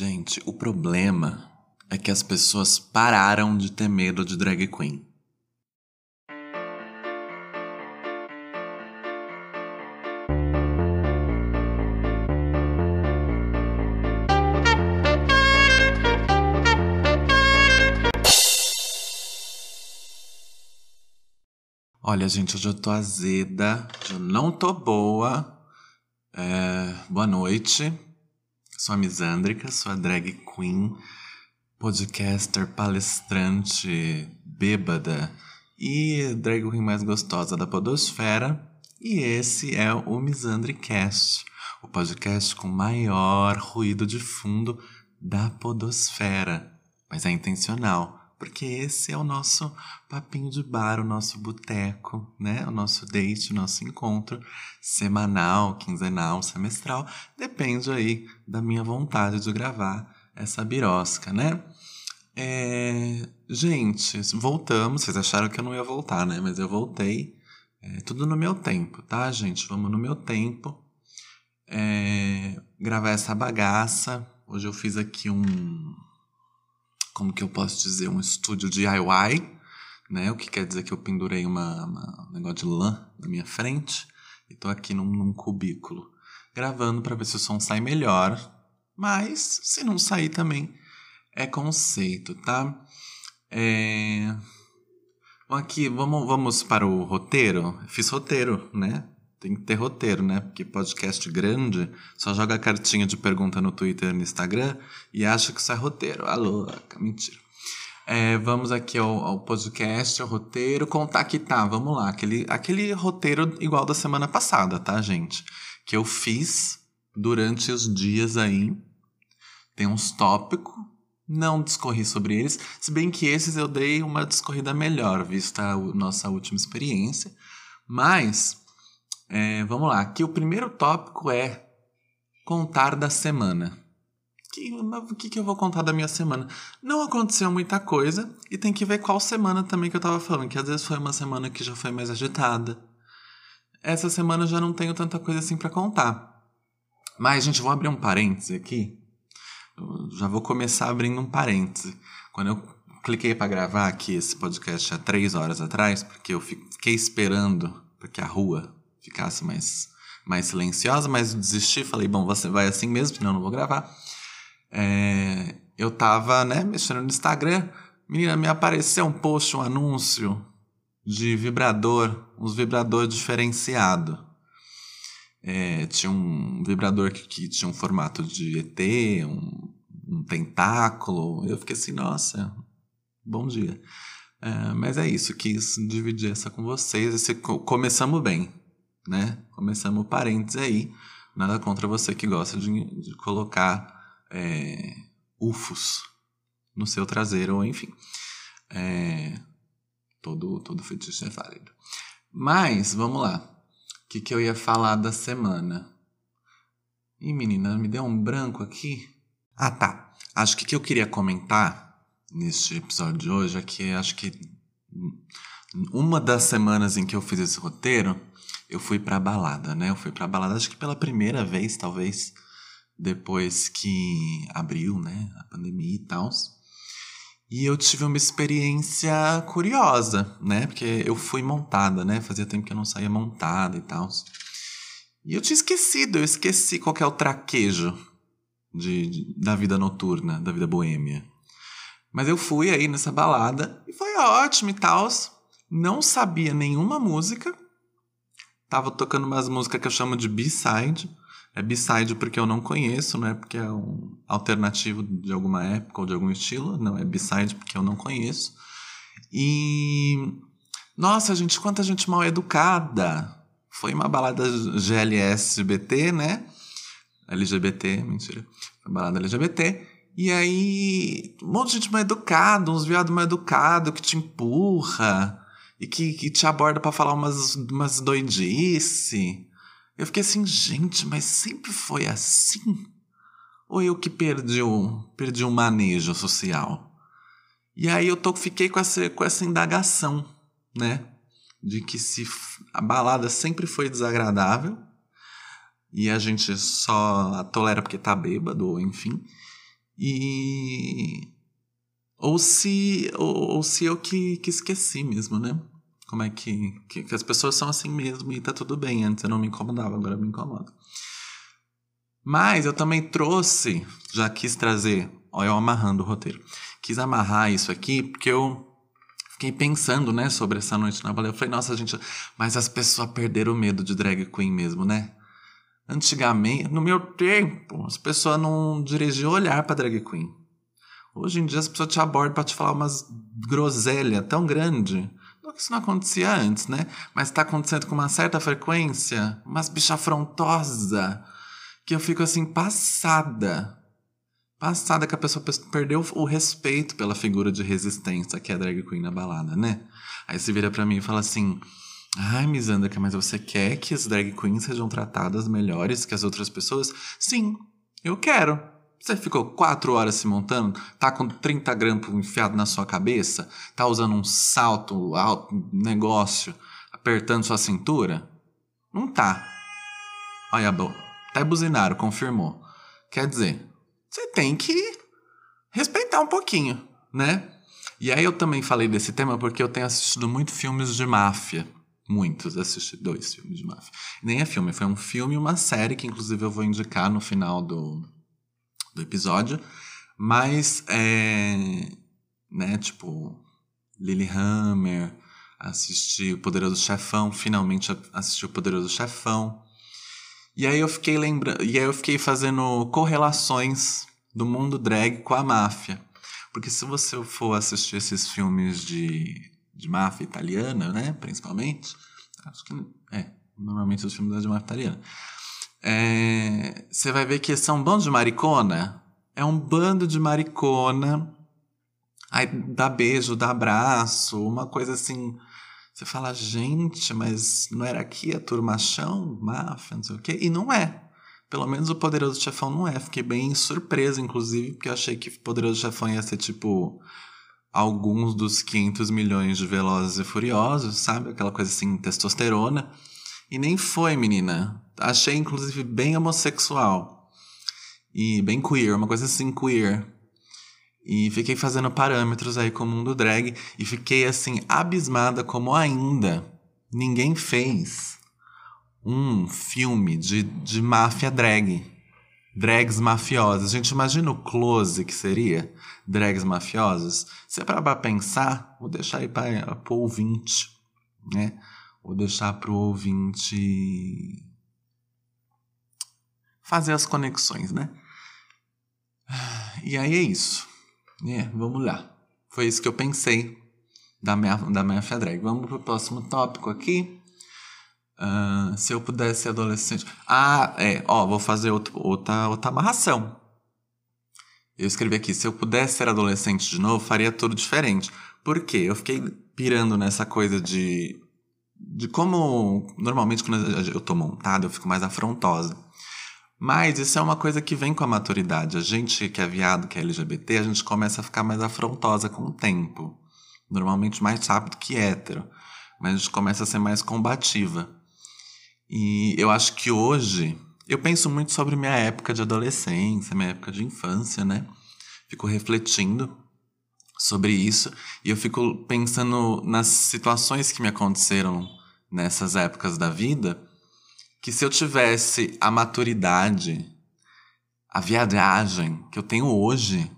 Gente, o problema é que as pessoas pararam de ter medo de drag queen. Olha, gente, hoje eu tô azeda, eu não tô boa. É, boa noite. Sou a Misândrica, sou a drag queen, podcaster, palestrante, bêbada e drag queen mais gostosa da podosfera. E esse é o Misandricast, o podcast com maior ruído de fundo da podosfera. Mas é intencional porque esse é o nosso papinho de bar, o nosso boteco, né? O nosso date, o nosso encontro semanal, quinzenal, semestral, depende aí da minha vontade de gravar essa birosca, né? É... Gente, voltamos. Vocês acharam que eu não ia voltar, né? Mas eu voltei. É, tudo no meu tempo, tá, gente? Vamos no meu tempo. É... Gravar essa bagaça. Hoje eu fiz aqui um como que eu posso dizer, um estúdio DIY, né? O que quer dizer que eu pendurei uma, uma um negócio de lã na minha frente e tô aqui num, num cubículo gravando para ver se o som sai melhor. Mas se não sair também é conceito, tá? É... Bom, aqui vamos, vamos para o roteiro. Fiz roteiro, né? Tem que ter roteiro, né? Porque podcast grande só joga cartinha de pergunta no Twitter e no Instagram e acha que isso é roteiro. Alô, mentira. É, vamos aqui ao, ao, podcast, ao roteiro, contar que tá, vamos lá. Aquele, aquele roteiro igual da semana passada, tá, gente? Que eu fiz durante os dias aí. Tem uns tópicos, não discorri sobre eles, se bem que esses eu dei uma discorrida melhor, vista a nossa última experiência. Mas é, vamos lá, aqui o primeiro tópico é contar da semana. Que, o que, que eu vou contar da minha semana? Não aconteceu muita coisa e tem que ver qual semana também que eu tava falando, que às vezes foi uma semana que já foi mais agitada. Essa semana eu já não tenho tanta coisa assim para contar. Mas, gente, vou abrir um parêntese aqui. Eu já vou começar abrindo um parêntese. Quando eu cliquei para gravar aqui esse podcast há três horas atrás, porque eu fiquei esperando porque a rua ficasse mais, mais silenciosa, mas desisti, falei, bom, você vai assim mesmo, senão eu não vou gravar. É, eu tava, né, mexendo no Instagram, menina, me apareceu um post, um anúncio de vibrador, uns vibrador diferenciado. É, tinha um vibrador que, que, tinha um formato de ET, um, um tentáculo. Eu fiquei assim, nossa, bom dia. É, mas é isso, quis dividir essa com vocês. Esse, começamos bem né? Começamos parênteses aí. Nada contra você que gosta de, de colocar é, ufos no seu traseiro, enfim. É, todo, todo fetiche é válido. Mas, vamos lá. O que, que eu ia falar da semana? Ih, menina, me deu um branco aqui. Ah, tá. Acho que o que eu queria comentar neste episódio de hoje é que acho que uma das semanas em que eu fiz esse roteiro eu fui pra balada, né? Eu fui pra balada, acho que pela primeira vez, talvez, depois que abriu, né? A pandemia e tal. E eu tive uma experiência curiosa, né? Porque eu fui montada, né? Fazia tempo que eu não saía montada e tal. E eu tinha esquecido, eu esqueci qual é o traquejo de, de, da vida noturna, da vida boêmia. Mas eu fui aí nessa balada e foi ótimo e tal. Não sabia nenhuma música, Tava tocando umas músicas que eu chamo de B-side. É B-side porque eu não conheço, não é porque é um alternativo de alguma época ou de algum estilo. Não, é B-side porque eu não conheço. E. Nossa, gente, quanta gente mal educada. Foi uma balada GLS-BT, né? LGBT, mentira. Uma balada LGBT. E aí, um monte de gente mal educada, uns viados mal educados que te empurra e que, que te aborda para falar umas, umas doidice. Eu fiquei assim, gente, mas sempre foi assim? Ou eu que perdi o, perdi o manejo social? E aí eu tô, fiquei com essa, com essa indagação, né? De que se a balada sempre foi desagradável e a gente só a tolera porque tá bêbado, enfim. E. Ou se, ou, ou se eu que, que esqueci mesmo, né? Como é que, que, que, as pessoas são assim mesmo e tá tudo bem. Antes eu não me incomodava, agora me incomoda. Mas eu também trouxe, já quis trazer, olha eu amarrando o roteiro. Quis amarrar isso aqui porque eu fiquei pensando, né, sobre essa noite na baleia. Eu falei, nossa, gente, mas as pessoas perderam o medo de drag queen mesmo, né? Antigamente, no meu tempo, as pessoas não dirigiam olhar para drag queen. Hoje em dia as pessoas te abordam para te falar umas groselhas tão grande. Isso não acontecia antes, né? Mas está acontecendo com uma certa frequência, umas bicha afrontosa, que eu fico assim, passada. Passada que a pessoa perdeu o respeito pela figura de resistência que é a drag queen na balada, né? Aí você vira para mim e fala assim: Ai, Misandra, mas você quer que as drag queens sejam tratadas melhores que as outras pessoas? Sim, eu quero. Você ficou quatro horas se montando, tá com 30 grampos enfiado na sua cabeça, tá usando um salto alto, negócio, apertando sua cintura? Não tá. Olha, até buzinaram, confirmou. Quer dizer, você tem que respeitar um pouquinho, né? E aí eu também falei desse tema porque eu tenho assistido muito filmes de máfia. Muitos, assisti dois filmes de máfia. Nem é filme, foi um filme e uma série que inclusive eu vou indicar no final do, do episódio. Mas é. Né, tipo, Hammer assisti o Poderoso Chefão, finalmente assisti o Poderoso Chefão. E aí eu fiquei lembrando, e aí eu fiquei fazendo correlações do mundo drag com a máfia. Porque se você for assistir esses filmes de de máfia italiana, né? Principalmente. Acho que é. Normalmente os filmes de máfia italiana. É, você vai ver que são bandos de maricona. É um bando de maricona. Aí dá beijo, dá abraço, uma coisa assim. Você fala, gente, mas não era aqui a turmachão, máfia, não sei o quê? E não é. Pelo menos o Poderoso Chefão não é. Fiquei bem surpresa, inclusive, porque eu achei que o Poderoso Chefão ia ser tipo alguns dos 500 milhões de Velozes e Furiosos, sabe? Aquela coisa assim, testosterona. E nem foi, menina. Achei, inclusive, bem homossexual. E bem queer, uma coisa assim, queer. E fiquei fazendo parâmetros aí com o mundo drag. E fiquei, assim, abismada como ainda ninguém fez um filme de, de máfia drag drags mafiosas. Gente imagina o close que seria drags mafiosas. Se é para pensar, vou deixar aí para ouvinte, né? Vou deixar para o ouvinte fazer as conexões, né? E aí é isso. É, vamos lá. Foi isso que eu pensei da minha, da minha drag. Vamos pro próximo tópico aqui. Uh, se eu pudesse ser adolescente. Ah, é. Ó, vou fazer outro, outra, outra amarração. Eu escrevi aqui: se eu pudesse ser adolescente de novo, faria tudo diferente. Por quê? Eu fiquei pirando nessa coisa de. De como. Normalmente, quando eu tô montada, eu fico mais afrontosa. Mas isso é uma coisa que vem com a maturidade. A gente que é viado, que é LGBT, a gente começa a ficar mais afrontosa com o tempo. Normalmente mais rápido que hétero. Mas a gente começa a ser mais combativa. E eu acho que hoje eu penso muito sobre minha época de adolescência, minha época de infância, né? Fico refletindo sobre isso e eu fico pensando nas situações que me aconteceram nessas épocas da vida, que se eu tivesse a maturidade, a viadagem que eu tenho hoje,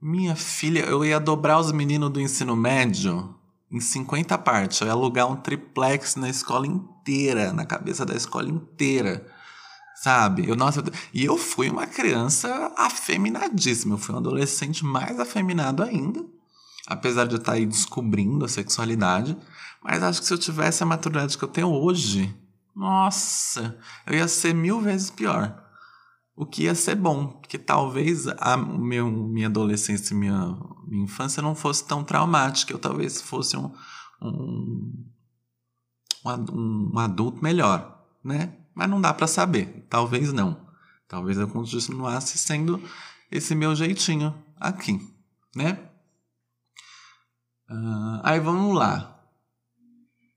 minha filha, eu ia dobrar os meninos do ensino médio em 50 partes. Eu ia alugar um triplex na escola inteira, na cabeça da escola inteira. Sabe? Eu, nossa, e eu fui uma criança afeminadíssima. Eu fui um adolescente mais afeminado ainda. Apesar de eu estar aí descobrindo a sexualidade. Mas acho que se eu tivesse a maturidade que eu tenho hoje, nossa, eu ia ser mil vezes pior. O que ia ser bom, porque talvez a meu, minha adolescência e minha, minha infância não fosse tão traumática. Eu talvez fosse um, um, um, um adulto melhor, né? Mas não dá para saber. Talvez não. Talvez eu continuasse sendo esse meu jeitinho aqui, né? Uh, aí vamos lá.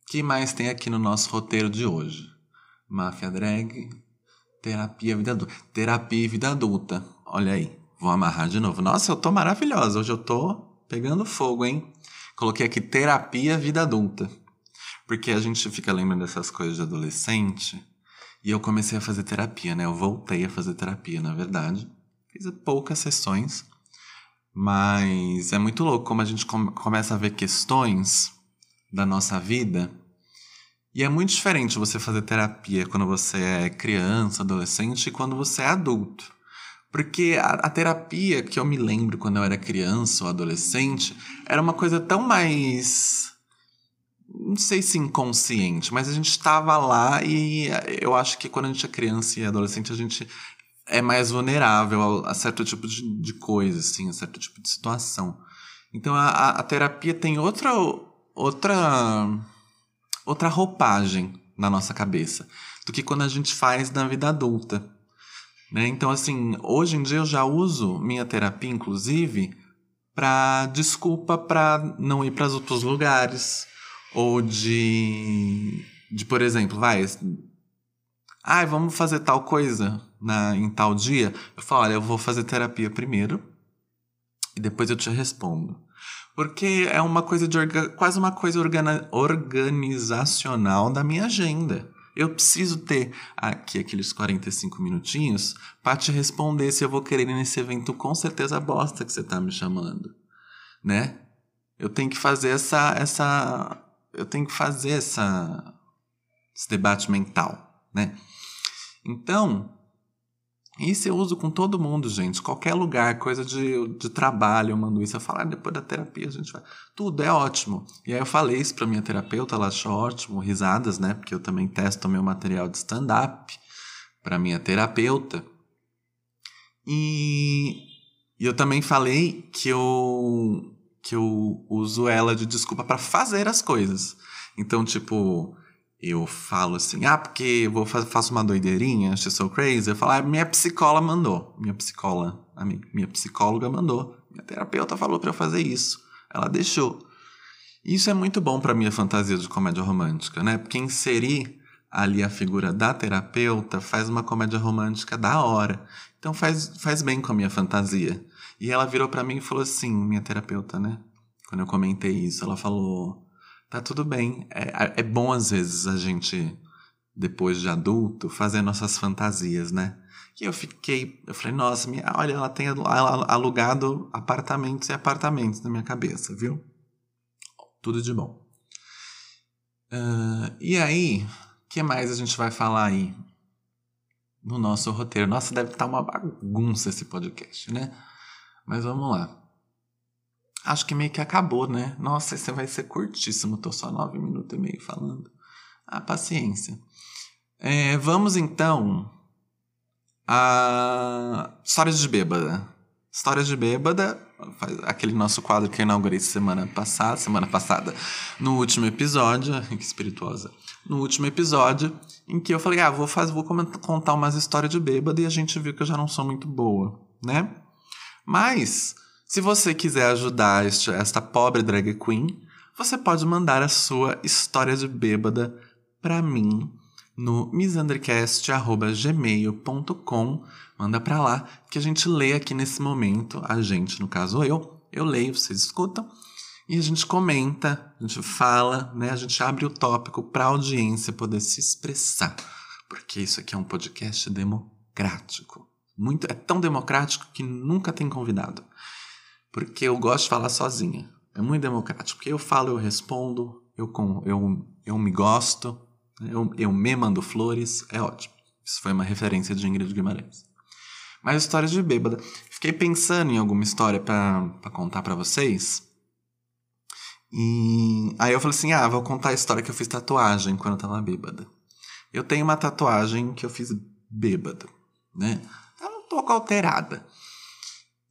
O que mais tem aqui no nosso roteiro de hoje? Máfia drag, Terapia vida adulta. Terapia e vida adulta. Olha aí. Vou amarrar de novo. Nossa, eu tô maravilhosa. Hoje eu tô pegando fogo, hein? Coloquei aqui terapia vida adulta. Porque a gente fica lembrando dessas coisas de adolescente. E eu comecei a fazer terapia, né? Eu voltei a fazer terapia, na verdade. Fiz poucas sessões. Mas é muito louco como a gente começa a ver questões da nossa vida. E é muito diferente você fazer terapia quando você é criança, adolescente e quando você é adulto. Porque a, a, terapia que eu me lembro quando eu era criança ou adolescente era uma coisa tão mais. Não sei se inconsciente, mas a gente estava lá e eu acho que quando a gente é criança e adolescente a gente é mais vulnerável a, a certo tipo de, de coisa, assim, a certo tipo de situação. Então a, a, a terapia tem outra, outra, outra roupagem na nossa cabeça do que quando a gente faz na vida adulta. Né? Então, assim, hoje em dia eu já uso minha terapia, inclusive, para desculpa para não ir para outros lugares. Ou de, de, por exemplo, vai, ah, vamos fazer tal coisa na, em tal dia. Eu falo, olha, eu vou fazer terapia primeiro e depois eu te respondo. Porque é uma coisa de quase uma coisa organizacional da minha agenda. Eu preciso ter aqui aqueles 45 minutinhos para te responder se eu vou querer ir nesse evento com certeza bosta que você tá me chamando, né? Eu tenho que fazer essa essa eu tenho que fazer essa esse debate mental, né? Então, isso eu uso com todo mundo, gente. Qualquer lugar, coisa de, de trabalho, eu mando isso. Eu falo, ah, depois da terapia a gente vai. Tudo é ótimo. E aí eu falei isso pra minha terapeuta, ela achou ótimo, risadas, né? Porque eu também testo meu material de stand-up pra minha terapeuta. E, e eu também falei que eu, que eu uso ela de desculpa para fazer as coisas. Então, tipo, eu falo assim, ah, porque eu vou faço uma doideirinha, she's so crazy, eu falo, ah, minha psicóloga mandou, minha psicóloga, minha psicóloga mandou, minha terapeuta falou para eu fazer isso, ela deixou. Isso é muito bom para minha fantasia de comédia romântica, né? Porque inserir ali a figura da terapeuta faz uma comédia romântica da hora. Então faz, faz bem com a minha fantasia. E ela virou para mim e falou assim, minha terapeuta, né? Quando eu comentei isso, ela falou: tá tudo bem. É, é bom às vezes a gente, depois de adulto, fazer nossas fantasias, né? E eu fiquei, eu falei, nossa, minha, olha, ela tem alugado apartamentos e apartamentos na minha cabeça, viu? Tudo de bom. Uh, e aí, o que mais a gente vai falar aí no nosso roteiro? Nossa, deve estar tá uma bagunça esse podcast, né? Mas vamos lá. Acho que meio que acabou, né? Nossa, esse vai ser curtíssimo, tô só nove minutos e meio falando. Ah, paciência. É, vamos então a Histórias de Bêbada. Histórias de Bêbada, aquele nosso quadro que eu inaugurei semana passada, semana passada, no último episódio, que espirituosa, no último episódio, em que eu falei, ah, vou, fazer, vou contar umas histórias de bêbada e a gente viu que eu já não sou muito boa, né? Mas se você quiser ajudar este, esta pobre drag queen, você pode mandar a sua história de bêbada para mim no misandricast.gmail.com. Manda para lá que a gente lê aqui nesse momento. A gente, no caso eu, eu leio, vocês escutam. E a gente comenta, a gente fala, né? A gente abre o tópico para a audiência poder se expressar. Porque isso aqui é um podcast democrático. Muito, é tão democrático que nunca tem convidado porque eu gosto de falar sozinha. É muito democrático. Porque eu falo, eu respondo, eu, com, eu, eu me gosto, eu, eu me mando flores, é ótimo. Isso foi uma referência de Ingrid Guimarães. Mas histórias de bêbada. Fiquei pensando em alguma história para contar para vocês. E aí eu falei assim: ah, vou contar a história que eu fiz tatuagem quando eu tava bêbada. Eu tenho uma tatuagem que eu fiz bêbada, né? Pouco alterada.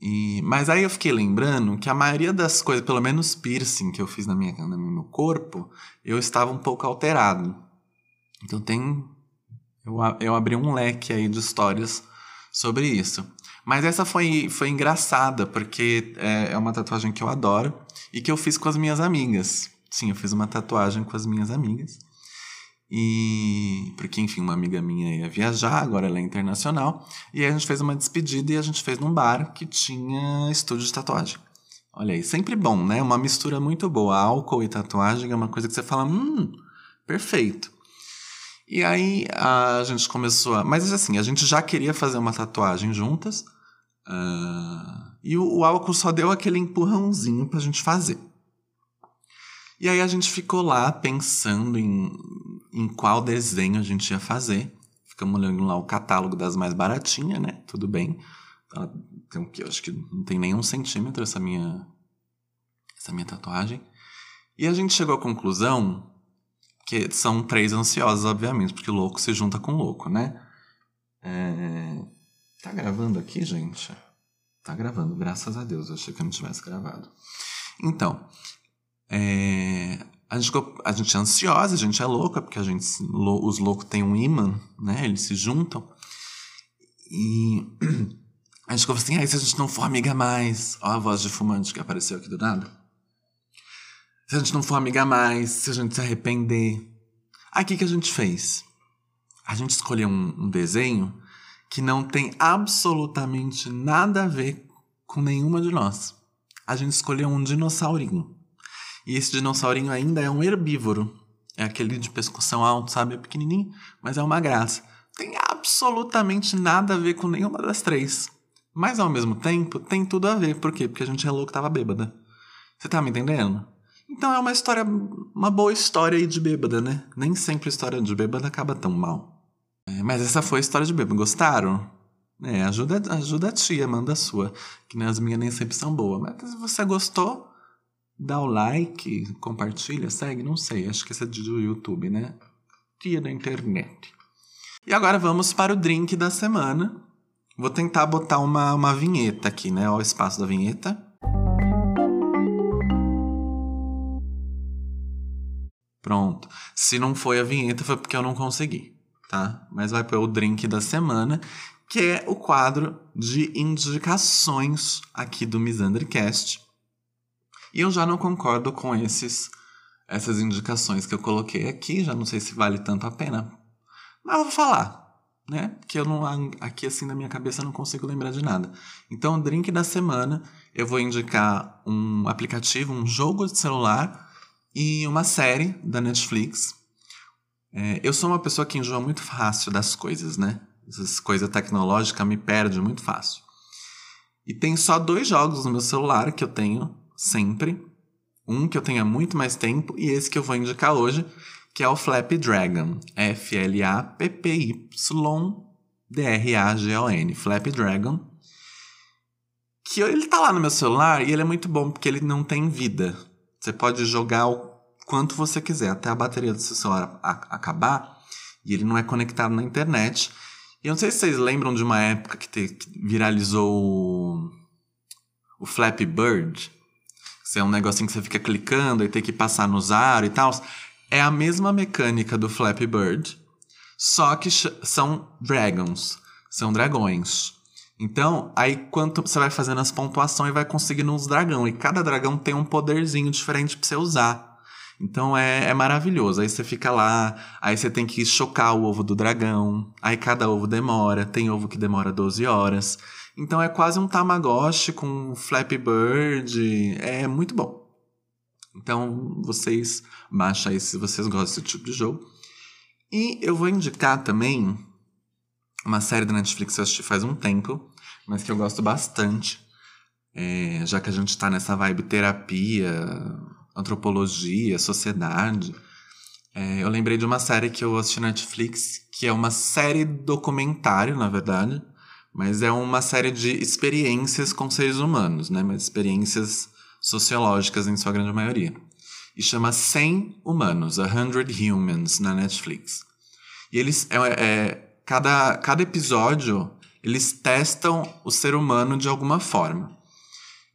E, mas aí eu fiquei lembrando que a maioria das coisas, pelo menos piercing que eu fiz na minha, no meu corpo, eu estava um pouco alterado. Então tem. Eu, eu abri um leque aí de histórias sobre isso. Mas essa foi, foi engraçada, porque é, é uma tatuagem que eu adoro e que eu fiz com as minhas amigas. Sim, eu fiz uma tatuagem com as minhas amigas. E porque, enfim, uma amiga minha ia viajar, agora ela é internacional. E aí a gente fez uma despedida e a gente fez num bar que tinha estúdio de tatuagem. Olha aí, sempre bom, né? Uma mistura muito boa. Álcool e tatuagem é uma coisa que você fala, hum, perfeito. E aí a gente começou a. Mas assim, a gente já queria fazer uma tatuagem juntas. Uh, e o, o álcool só deu aquele empurrãozinho pra gente fazer. E aí a gente ficou lá pensando em, em qual desenho a gente ia fazer. Ficamos olhando lá o catálogo das mais baratinhas, né? Tudo bem. tem o que? Acho que não tem nenhum centímetro essa minha, essa minha tatuagem. E a gente chegou à conclusão que são três ansiosos, obviamente, porque louco se junta com louco, né? É... Tá gravando aqui, gente? Tá gravando, graças a Deus. Eu achei que não tivesse gravado. Então, é, a, gente, a gente é ansiosa, a gente é louca, porque a gente, os loucos têm um imã, né? Eles se juntam. E a gente ficou assim, ah, se a gente não for amiga mais... Ó a voz de fumante que apareceu aqui do nada. Se a gente não for amiga mais, se a gente se arrepender... Aí o que, que a gente fez? A gente escolheu um, um desenho que não tem absolutamente nada a ver com nenhuma de nós. A gente escolheu um dinossaurinho. E esse dinossaurinho ainda é um herbívoro. É aquele de pescoção alto, sabe? É pequenininho, mas é uma graça. Tem absolutamente nada a ver com nenhuma das três. Mas ao mesmo tempo, tem tudo a ver. Por quê? Porque a gente é louco tava bêbada. Você tá me entendendo? Então é uma história, uma boa história aí de bêbada, né? Nem sempre história de bêbada acaba tão mal. É, mas essa foi a história de bêbada. Gostaram? É, ajuda, ajuda a tia, manda a sua. Que nem as minhas nem sempre são boas. Mas se você gostou, Dá o like, compartilha, segue, não sei. Acho que esse é do YouTube, né? Tia da internet. E agora vamos para o drink da semana. Vou tentar botar uma, uma vinheta aqui, né? Olha o espaço da vinheta. Pronto. Se não foi a vinheta, foi porque eu não consegui, tá? Mas vai para o drink da semana, que é o quadro de indicações aqui do Misandricast. E eu já não concordo com esses essas indicações que eu coloquei aqui, já não sei se vale tanto a pena. Mas eu vou falar, né? Porque eu não aqui assim na minha cabeça não consigo lembrar de nada. Então, o drink da semana, eu vou indicar um aplicativo, um jogo de celular e uma série da Netflix. É, eu sou uma pessoa que enjoa muito fácil das coisas, né? Essas coisas tecnológicas me perde muito fácil. E tem só dois jogos no meu celular que eu tenho sempre. Um que eu tenha muito mais tempo e esse que eu vou indicar hoje, que é o Flap Dragon. F-L-A-P-P-Y-D-R-A-G-O-N. Flap Dragon. Que ele tá lá no meu celular e ele é muito bom porque ele não tem vida. Você pode jogar o quanto você quiser, até a bateria do seu celular acabar. E ele não é conectado na internet. E eu não sei se vocês lembram de uma época que, te, que viralizou o, o Flappy Bird é um negocinho que você fica clicando e tem que passar no zaro e tal. É a mesma mecânica do Flappy Bird, só que são dragons, são dragões. Então, aí quanto você vai fazendo as pontuações e vai conseguindo uns dragão. E cada dragão tem um poderzinho diferente pra você usar. Então é, é, maravilhoso. Aí você fica lá, aí você tem que chocar o ovo do dragão. Aí cada ovo demora. Tem ovo que demora 12 horas. Então é quase um Tamagotchi com Flappy Bird. É muito bom. Então vocês baixem aí se vocês gostam desse tipo de jogo. E eu vou indicar também uma série da Netflix que eu assisti faz um tempo, mas que eu gosto bastante. É, já que a gente está nessa vibe terapia, antropologia, sociedade. É, eu lembrei de uma série que eu assisti na Netflix, que é uma série documentário, na verdade, mas é uma série de experiências com seres humanos, né? Mas experiências sociológicas em sua grande maioria. E chama 100 Humanos, 100 Humans, na Netflix. E eles, é, é, cada, cada episódio, eles testam o ser humano de alguma forma.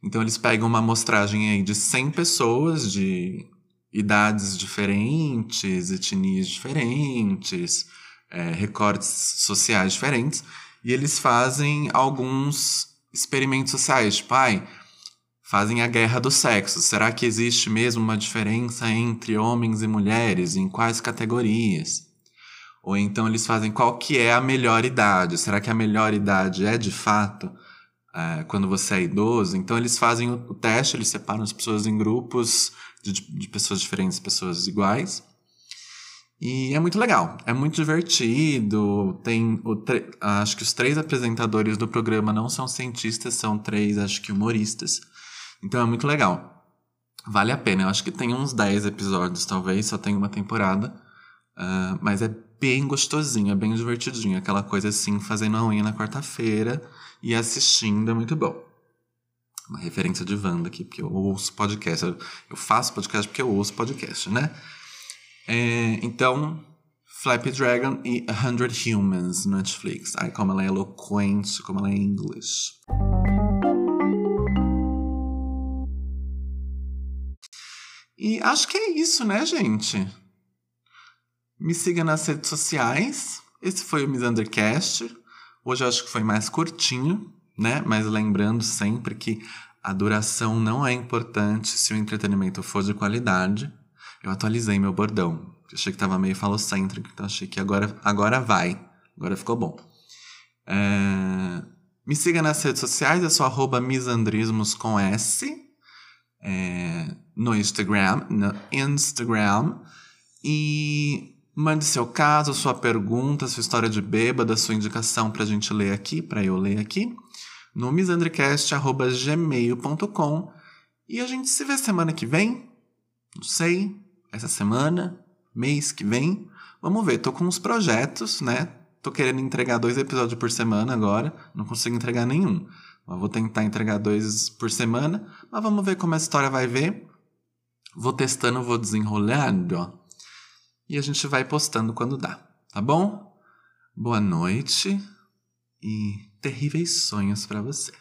Então eles pegam uma amostragem aí de 100 pessoas de idades diferentes, etnias diferentes, é, recortes sociais diferentes, e eles fazem alguns experimentos sociais, tipo, ai, fazem a guerra do sexo. Será que existe mesmo uma diferença entre homens e mulheres? Em quais categorias? Ou então eles fazem qual que é a melhor idade. Será que a melhor idade é de fato é, quando você é idoso? Então eles fazem o, teste, eles separam as pessoas em grupos de, de pessoas diferentes, pessoas iguais. E é muito legal, é muito divertido. Tem o acho que os três apresentadores do programa não são cientistas, são três, acho que humoristas. Então é muito legal. Vale a pena. Eu acho que tem uns 10 episódios, talvez, só tem uma temporada. Uh, mas é bem gostosinho, é bem divertidinho. Aquela coisa assim, fazendo a unha na quarta-feira e assistindo é muito bom. Uma referência de Wanda aqui, porque eu ouço podcast. Eu faço podcast porque eu ouço podcast, né? É, então, Flappy Dragon e A Hundred Humans no Netflix. Ai, como ela é eloquente, como ela é inglês. E acho que é isso, né, gente? Me siga nas redes sociais. Esse foi o Misundercast. Hoje eu acho que foi mais curtinho, né? Mas lembrando sempre que a duração não é importante se o entretenimento for de qualidade. Eu atualizei meu bordão. Eu achei que estava meio falocêntrico, então achei que agora, agora vai. Agora ficou bom. É... Me siga nas redes sociais, eu sou arroba misandrismos com S é, no Instagram, no Instagram. E mande seu caso, sua pergunta, sua história de bêbada, sua indicação para a gente ler aqui, para eu ler aqui, no misandrecast.gmail.com. E a gente se vê semana que vem. Não sei, essa semana, mês que vem. Vamos ver, tô com uns projetos, né? Tô querendo entregar dois episódios por semana agora, não consigo entregar nenhum. Eu vou tentar entregar dois por semana, mas vamos ver como a história vai ver. Vou testando, vou desenrolando. E a gente vai postando quando dá, tá bom? Boa noite e terríveis sonhos para você.